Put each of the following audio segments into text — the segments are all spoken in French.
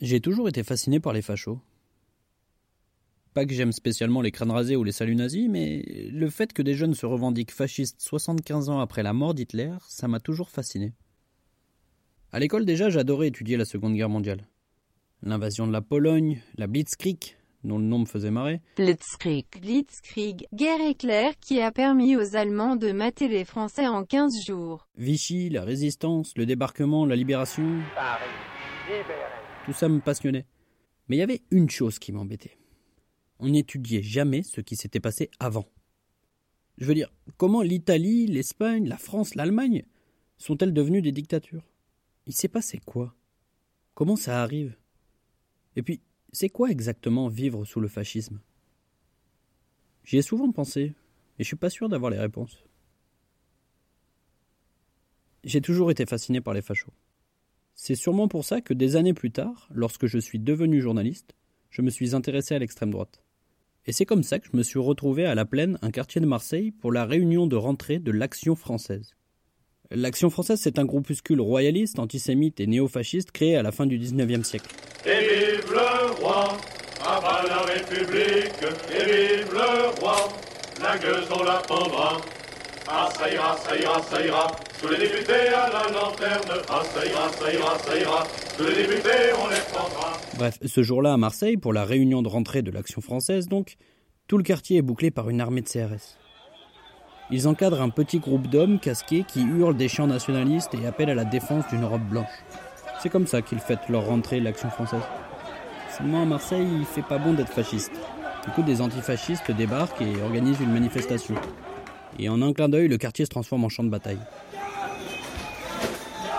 J'ai toujours été fasciné par les fachos. Pas que j'aime spécialement les crânes rasés ou les saluts nazis, mais le fait que des jeunes se revendiquent fascistes 75 ans après la mort d'Hitler, ça m'a toujours fasciné. À l'école déjà, j'adorais étudier la Seconde Guerre mondiale. L'invasion de la Pologne, la Blitzkrieg, dont le nom me faisait marrer. Blitzkrieg. Blitzkrieg, guerre éclair qui a permis aux Allemands de mater les Français en 15 jours. Vichy, la résistance, le débarquement, la libération. Tout ça me passionnait. Mais il y avait une chose qui m'embêtait. On n'étudiait jamais ce qui s'était passé avant. Je veux dire, comment l'Italie, l'Espagne, la France, l'Allemagne sont-elles devenues des dictatures? Il s'est passé quoi? Comment ça arrive? Et puis, c'est quoi exactement vivre sous le fascisme? J'y ai souvent pensé, mais je suis pas sûr d'avoir les réponses. J'ai toujours été fasciné par les fachos. C'est sûrement pour ça que des années plus tard, lorsque je suis devenu journaliste, je me suis intéressé à l'extrême droite. Et c'est comme ça que je me suis retrouvé à La Plaine, un quartier de Marseille, pour la réunion de rentrée de l'Action française. L'Action française, c'est un groupuscule royaliste, antisémite et néofasciste créé à la fin du XIXe siècle. Et vive le roi, à la République, et vive le roi, la gueule on la sous les députés à la lanterne. Sous les députés on les. Bref, ce jour-là à Marseille, pour la réunion de rentrée de l'Action française, donc, tout le quartier est bouclé par une armée de CRS. Ils encadrent un petit groupe d'hommes casqués qui hurlent des chants nationalistes et appellent à la défense d'une Europe blanche. C'est comme ça qu'ils fêtent leur rentrée l'Action française. Seulement à Marseille, il fait pas bon d'être fasciste. Du coup, des antifascistes débarquent et organisent une manifestation. Et en un clin d'œil, le quartier se transforme en champ de bataille.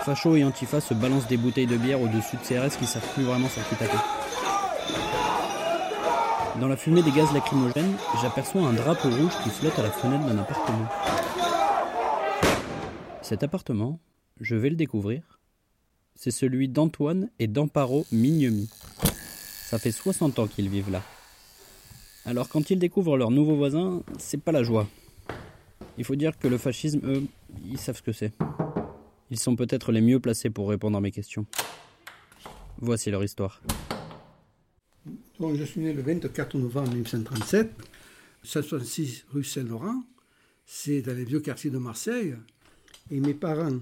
Fachos et Antifa se balancent des bouteilles de bière au-dessus de CRS qui savent plus vraiment sur qui taper. Dans la fumée des gaz lacrymogènes, j'aperçois un drapeau rouge qui flotte à la fenêtre d'un appartement. Cet appartement, je vais le découvrir. C'est celui d'Antoine et d'Amparo Mignemi. Ça fait 60 ans qu'ils vivent là. Alors quand ils découvrent leur nouveau voisin, c'est pas la joie. Il faut dire que le fascisme, eux, ils savent ce que c'est. Ils sont peut-être les mieux placés pour répondre à mes questions. Voici leur histoire. Bon, je suis né le 24 novembre 1937, 166 rue Saint-Laurent. C'est dans les vieux quartiers de Marseille. Et mes parents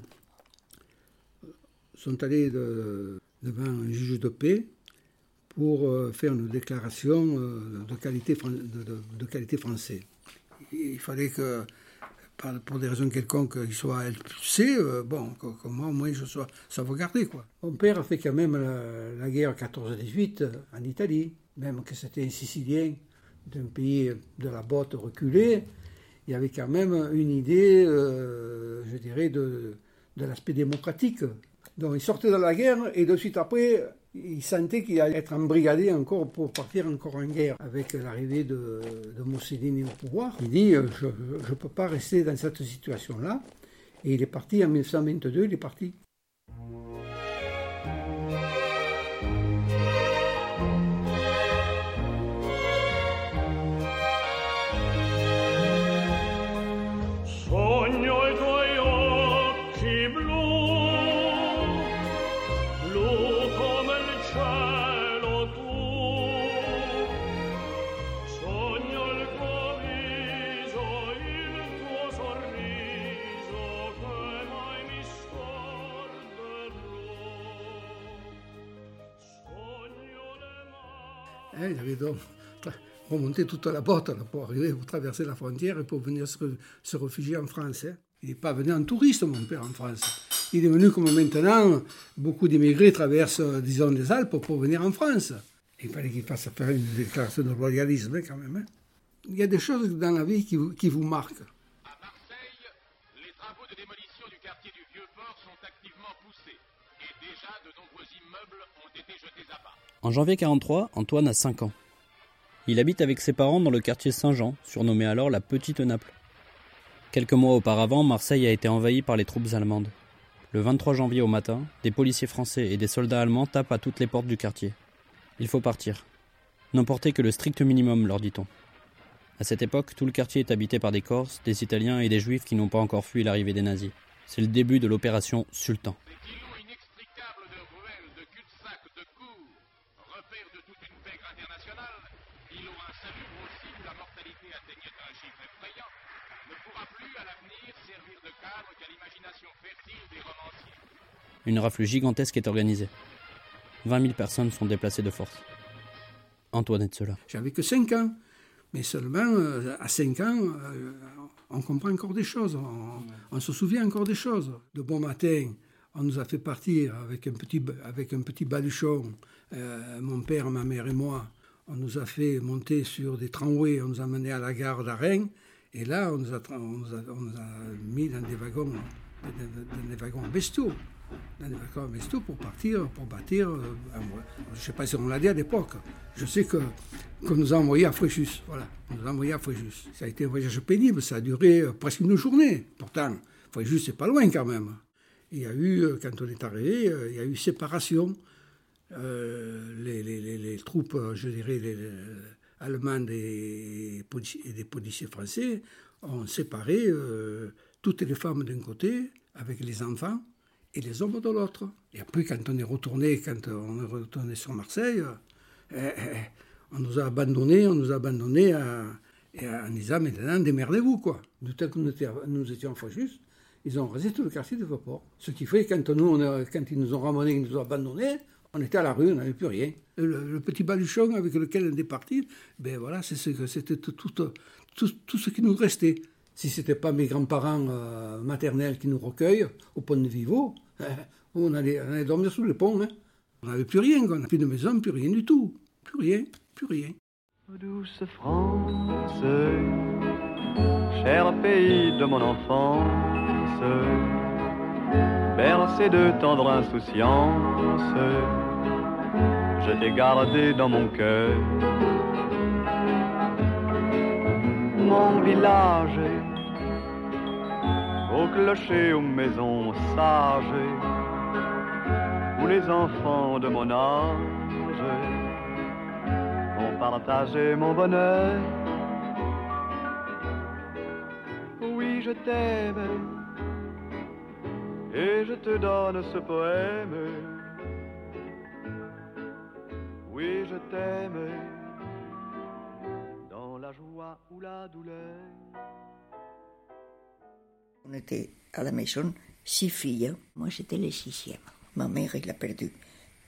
sont allés de- devant un juge de paix pour euh, faire une déclaration euh, de qualité, fran- de, de- de qualité français. Il fallait que, pour des raisons quelconques, il soit expulsé. euh, bon, que, moi, au moins, je sois sauvegardé. Quoi. Mon père a fait quand même la, la guerre 14-18 euh, en Italie, même que c'était un Sicilien d'un pays de la botte reculé. Il y avait quand même une idée, euh, je dirais, de l'aspect démocratique. Donc il sortait de la guerre et de suite après, il sentait qu'il allait être embrigadé encore pour partir encore en guerre. Avec l'arrivée de, de Mussolini au pouvoir, il dit euh, Je ne peux pas rester dans cette situation-là. Et il est parti en 1922, il est parti. Hein, il avait donc remonté toute la botte pour arriver, pour traverser la frontière et pour venir se, se réfugier en France. hein. Il n'est pas venu en touriste, mon père, en France. Il est venu comme maintenant, beaucoup d'immigrés traversent, euh, disons, les Alpes pour venir en France. Il fallait qu'il fasse faire une déclaration de loyalisme, hein, quand même. hein. Il y a des choses dans la vie qui vous, qui vous marquent. En janvier 43, Antoine a 5 ans. Il habite avec ses parents dans le quartier Saint-Jean, surnommé alors la Petite Naples. Quelques mois auparavant, Marseille a été envahie par les troupes allemandes. Le 23 janvier au matin, des policiers français et des soldats allemands tapent à toutes les portes du quartier. Il faut partir. N'emporter que le strict minimum, leur dit-on. À cette époque, tout le quartier est habité par des Corses, des Italiens et des Juifs qui n'ont pas encore fui l'arrivée des nazis. C'est le début de l'opération Sultan. Une rafle gigantesque est organisée. 20 000 personnes sont déplacées de force. Antoinette cela. J'avais que 5 ans. Mais seulement, euh, à 5 ans, euh, on comprend encore des choses. On, on, se souvient encore des choses. De bon matin, on nous a fait partir avec un petit, avec un petit baluchon. Euh, mon père, ma mère et moi. On nous a fait monter sur des tramways. On nous a menés à la gare d'Arennes. Et là, on nous, a, mis dans des wagons, dans, dans des wagons bestiaux pour partir, pour bâtir. Euh, je ne sais pas si on l'a dit à l'époque. Je sais qu'on nous a envoyés à Fréjus. Voilà, on nous a à Fréjus. Ça a été un voyage pénible, ça a duré euh, presque une journée. Pourtant, Fréjus, c'est pas loin quand même. Il y a eu, euh, quand on est arrivé, il y a eu séparation. Les, les, troupes, je dirais, les, allemandes et, des policiers français ont séparé euh, toutes les femmes d'un côté avec les enfants et les hommes de l'autre. Et après, quand on est retourné, quand on est retourné sur Marseille, eh, eh, on nous a abandonnés, on nous a abandonnés à, en disant maintenant démerdez-vous quoi. Du temps que nous, étions, nous étions juste, ils ont rasé tout le quartier de Vapor. Ce qui fait quand quand ils nous ont ramenés, ils nous ont abandonnés, on était à la rue, on n'avait plus rien. Le, le, petit baluchon avec lequel on est parti, ben voilà, c'était tout, tout, tout, tout, ce qui nous restait. Si ce n'était pas mes grands-parents euh, maternels qui nous recueillent au pont de Vivo, euh, on, allait, on allait dormir sous le pont. Hein. On n'avait plus rien, on n'a plus de maison, plus rien du tout. Plus rien, plus rien. Douce France, cher pays de mon enfance, bercé de tendre insouciance, je t'ai gardé dans mon cœur. Mon village, au clocher, aux maisons sages, où les enfants de mon âge ont partagé mon bonheur. Oui, je t'aime, et je te donne ce poème. Oui, je t'aime, dans la joie ou la douleur. On était à la maison six filles. Moi, j'étais le sixième. Ma mère, elle a perdu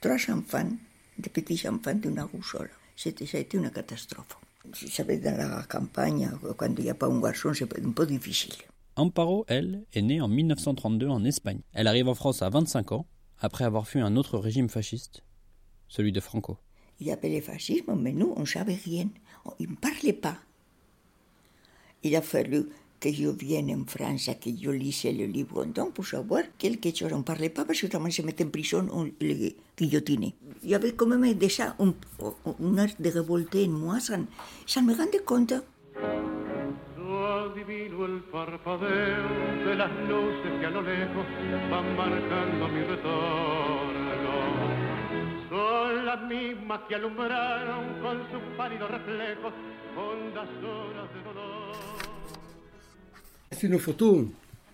trois enfants, des petits enfants d'une rougeole. C'était, ça a été une catastrophe. Vous savez, dans la campagne, quand il n'y a pas un garçon, c'est un peu difficile. Amparo, elle, est née en 1932 en Espagne. Elle arrive en France à 25 ans, après avoir fui un autre régime fasciste, celui de Franco. Il y avait le fascisme, mais nous, on ne savait rien. Il ne parlait pas. Il a fallu que je vienne en France, que je lisais le livre donc pour savoir quelque chose. On ne parlait pas parce que quand se mettait en prison, on le guillotinait. Il y avait quand même déjà un, un art de révolter en moi, sans, sans me rendre compte. adivino el parpadeo de las luces que a lo lejos van marcando mi retorno. C'est une photo,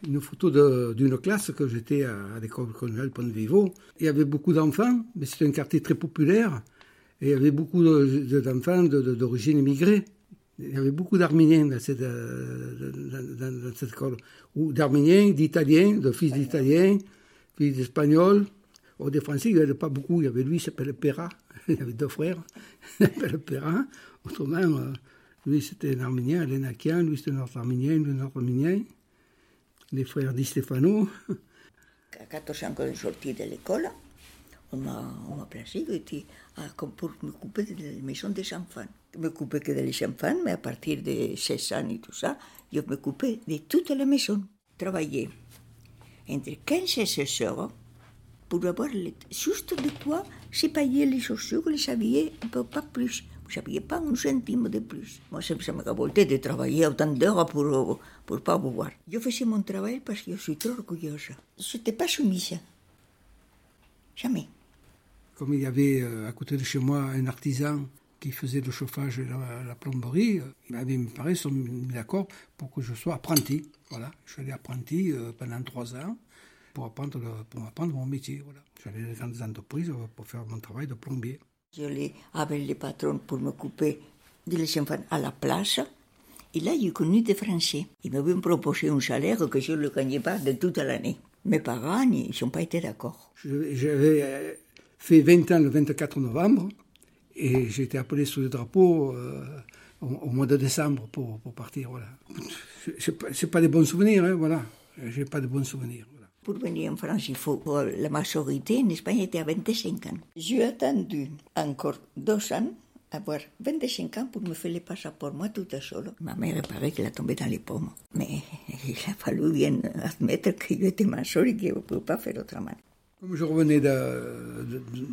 une photo d'une classe que j'étais à, l'école coloniale Pont-Vivo. Il y avait beaucoup d'enfants, mais c'était un quartier très populaire. Et il y avait beaucoup d'enfants d'origine immigrée. Il y avait beaucoup d'Arméniens dans cette, dans, dans cette école. Ou d'Arméniens, d'Italiens, de fils d'Italiens, fils d'Espagnols. Ou des il n'y avait pas beaucoup. Il y avait lui, il s'appelait Perra. Il y avait deux frères. Il s'appelait Perra. Autrement, euh, lui, c'était un Arménien, un Lénakian. Lui, c'était un Nord-Arménien, un Nord-Arménien. Les frères Di Stefano. À 14 ans, quand je sortis de l'école, on m'a placé pour m'occuper de la maison des enfants. Je m'occupais que des enfants, mais à partir de 16 ans et tout ça, je m'occupais de toute la maison. Travailler entre 15 et 16 heures pour avoir juste de quoi se payer les chaussures, les habiller, pas plus. Je n'avais pas un centime de plus. Moi, ça, me révoltait de travailler autant d'heures pour ne pas pouvoir. Je faisais mon travail parce que je suis trop orgulleuse. Je n'étais pas soumise. Jamais. Comme il y avait à côté de chez moi un artisan qui faisait le chauffage et la, plomberie, il m'avait, mis d'accord pour que je sois apprenti. Voilà, je suis apprenti euh, pendant trois ans pour apprendre, le, pour apprendre mon métier. Voilà. Je allé dans des grandes entreprises pour faire mon travail de plombier. J'allais avec les patrons pour m'occuper de les enfants à la place. Et là, j'ai connu des Français. Ils m'avaient proposé un salaire que je ne gagnais pas de toute l'année. Mes parents, ils n'ont pas été d'accord. J'avais euh, fait 20 ans le 24 novembre et j'ai été appelé sous le drapeau euh, au, au, mois de décembre pour, pour partir. Voilà. Ce n'est pas des bons souvenirs, hein, voilà. J'ai pas de bons souvenirs. Pour venir en France, il faut la majorité en Espagne était à 25 ans. J'ai attendu encore deux ans avoir 25 ans pour me faire le passeport, moi toute seule. Ma mère paraît qu'elle a tombé dans les pommes. Mais il a fallu bien admettre que j'étais major et que je ne pouvais pas faire autrement. Comme je revenais de, de, de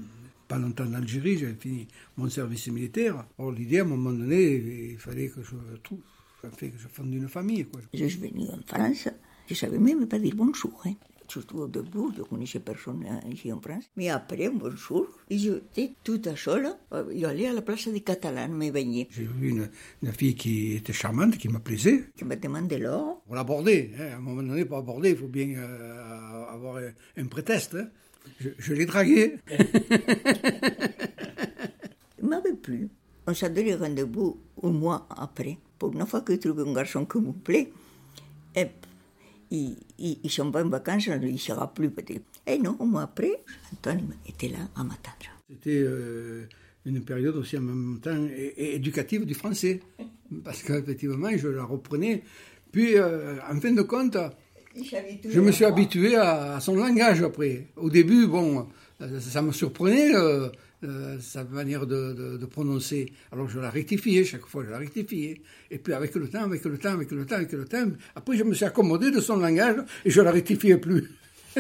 pas longtemps d'Algérie, j'avais fini mon service militaire. Alors l'idée, à un moment donné, il fallait que je trouve, que je fonde une famille. Quoi. Je suis venu en France, je savais même pas dire bonjour. Hein. Surtout début, je ne connaissais personne ici en France. Mais après, bonjour, j'étais toute seule. J'allais à la place des Catalans me baigner. J'ai vu une, une, fille qui était charmante, qui me plaisait. Qui me demandait l'or. Pour l'aborder. Hein. À un moment donné, pour aborder, il faut bien euh, avoir un prétexte. Hein. Je, je l'ai dragué. il m'avait plu. On s'est donné rendez-vous un mois après. Pour une fois que j'ai trouvé un garçon qui me plaît, et ils, ils, ils sont pas en vacances, il ne sera plus peut-être. Et non, un mois après, Antoine était là à m'attendre. C'était euh, une période aussi en même temps éducative du français, parce qu'effectivement, je la reprenais. Puis, euh, en fin de compte, je me suis habitué à, à, son langage après. Au début, bon, ça me surprenait. Euh, euh, sa manière de, de, de, prononcer. Alors je la rectifiais, chaque fois je la rectifiais. Et puis avec le temps, avec le temps, avec le temps, avec le temps, après je me suis accommodé de son langage et je la rectifiais plus.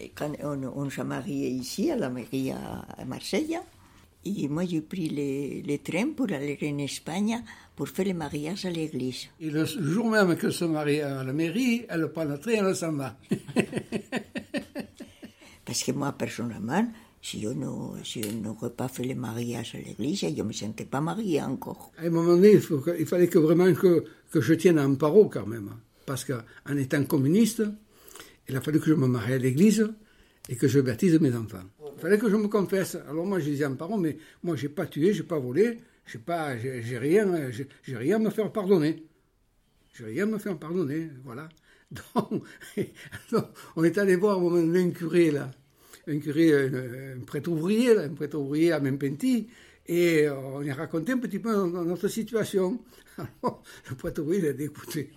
et quand on, on s'est marié ici, à la mairie à, Marseille, et moi j'ai pris les, les trains pour aller en Espagne pour faire le mariage à l'église. Et le jour même que se marie à la mairie, elle prend le train et elle s'en va. Parce que moi, personnellement, si je n'aurais pas fait le mariage à l'église, je ne me sentais pas mariée encore. À un moment donné, il, fallait que vraiment que, que, je tienne un paro quand même. Parce qu'en étant communiste, il a fallu que je me marie à l'église et que je baptise mes enfants. Il fallait que je me confesse. Alors moi, je disais à un parent, mais moi, je n'ai pas tué, je n'ai pas volé, je n'ai rien, rien à me faire pardonner. J'ai rien à me faire pardonner, voilà. Donc, on est allé voir un moment un curé, là, un curé, un, un prêtre ouvrier, un prêtre ouvrier à Mempenti, et on lui a raconté un petit peu notre situation. Alors, le prêtre ouvrier, il a dit, écoutez,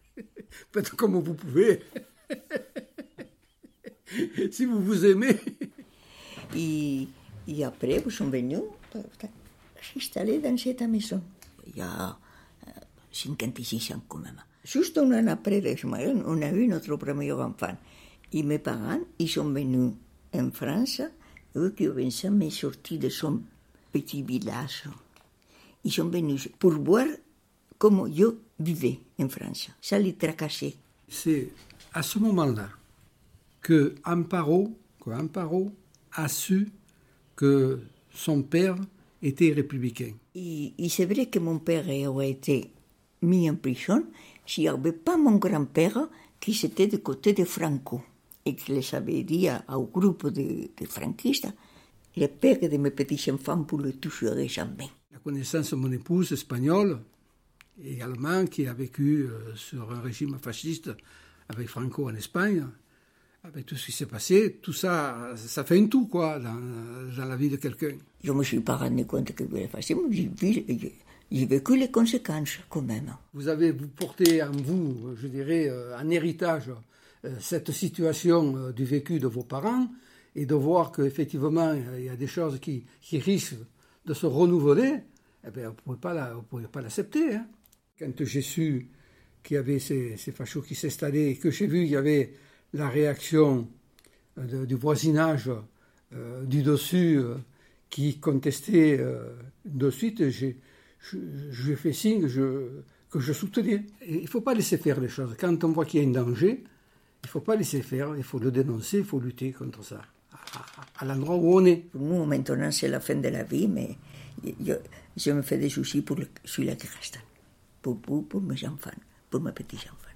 faites comme vous pouvez. si vous vous aimez. Et, après, ils sont venus s'installer dans cette maison. Il y a 56 ans quand même. Juste un an après on a eu notre premier enfant. Et mes parents, ils sont venus en France, eux qui avaient jamais sorti de son petit village. Ils sont venus pour voir comment je vivais en France. Ça les tracassait. C'est à ce moment-là que Amparo, que Amparo a su que son père était républicain. Et, et c'est vrai que mon père aurait été mis en prison s'il n'y avait pas mon grand-père qui était du côté de Franco qui les avait dit au groupe de, de franquistes le père de mes petits enfants pour le toucher jamais. La connaissance de mon épouse espagnole, également, qui a vécu euh, sur un régime fasciste avec Franco en Espagne, avec tout ce qui s'est passé, tout ça, ça fait un tout, quoi, dans, dans la vie de quelqu'un. Je ne me suis pas rendu compte que facile, mais j'ai vécu les conséquences quand même. Vous avez vous porté en vous, je dirais, en héritage cette situation du vécu de vos parents et de voir qu'effectivement il y a des choses qui, risquent de se renouveler, eh bien, vous ne pouvez pas l'accepter. Hein. Quand j'ai su qu'il y avait ces, fachos qui s'installaient et que j'ai vu qu'il y avait la réaction du voisinage euh, du dessus euh, qui contestait euh, de suite, j'ai fait signe que je soutenais. Il ne faut pas laisser faire les choses. Quand on voit qu'il y a un danger, il ne faut pas laisser faire, il faut le dénoncer, il faut lutter contre ça, à, à, l'endroit où on est. Pour nous, maintenant, c'est la fin de la vie, mais je, me fais des soucis pour le, celui-là qui reste. Pour pour mes enfants, pour mes petits-enfants.